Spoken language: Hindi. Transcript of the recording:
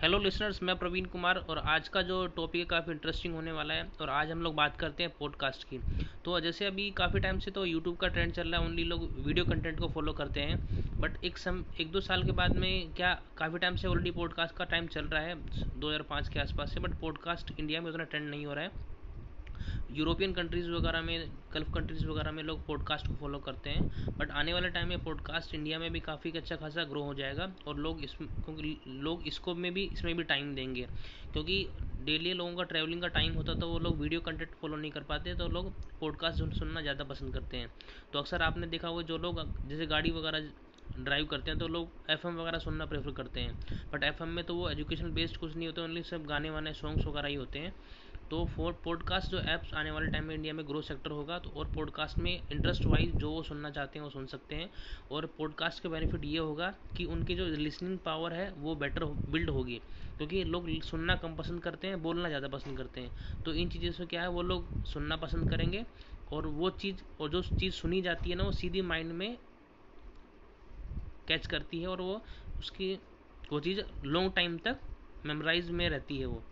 हेलो लिसनर्स मैं प्रवीण कुमार और आज का जो टॉपिक है काफ़ी इंटरेस्टिंग होने वाला है और आज हम लोग बात करते हैं पॉडकास्ट की। तो जैसे अभी काफ़ी टाइम से तो यूट्यूब का ट्रेंड चल रहा है ओनली लोग वीडियो कंटेंट को फॉलो करते हैं। बट एक सम, एक दो साल के बाद में क्या काफ़ी टाइम से ऑलरेडी पॉडकास्ट का टाइम चल रहा है 2005 के आसपास से बट पॉडकास्ट इंडिया में उतना ट्रेंड नहीं हो रहा है। यूरोपियन कंट्रीज़ वगैरह में, गल्फ़ कंट्रीज़ वगैरह में लोग पॉडकास्ट को फॉलो करते हैं बट आने वाले टाइम में पॉडकास्ट इंडिया में भी काफ़ी अच्छा खासा ग्रो हो जाएगा और लोग इस, क्योंकि लोग इसको में भी, इसमें भी टाइम देंगे। क्योंकि डेली लोगों का ट्रैवलिंग का टाइम होता तो वो लोग वीडियो कंटेंट फॉलो नहीं कर पाते तो लोग पॉडकास्ट सुनना ज़्यादा पसंद करते हैं। तो अक्सर आपने देखा हुआ जो लोग, जैसे गाड़ी वगैरह ड्राइव करते हैं तो लोग एफएम वगैरह सुनना प्रेफर करते हैं। बट एफएम में तो वो एजुकेशन बेस्ड कुछ नहीं होते ओनली सब गाने वाने सॉन्ग्स वगैरह ही होते हैं। तो फोर पॉडकास्ट जो ऐप्स आने वाले टाइम में इंडिया में ग्रोथ सेक्टर होगा तो और पॉडकास्ट में इंटरेस्ट वाइज जो वो सुनना चाहते हैं, वो सुन सकते हैं। और पॉडकास्ट का बेनिफिट ये होगा कि उनकी जो लिसनिंग पावर है, वो बेटर बिल्ड होगी। क्योंकि लोग सुनना कम पसंद करते हैं, बोलना ज़्यादा पसंद करते हैं। तो इन चीज़ों से क्या है, वो लोग सुनना पसंद करेंगे। और वो चीज़, और जो चीज़ सुनी जाती है ना, वो सीधी माइंड में कैच करती है, और वो उसकी, वो चीज़ लॉन्ग टाइम तक मेमोराइज में रहती है वो।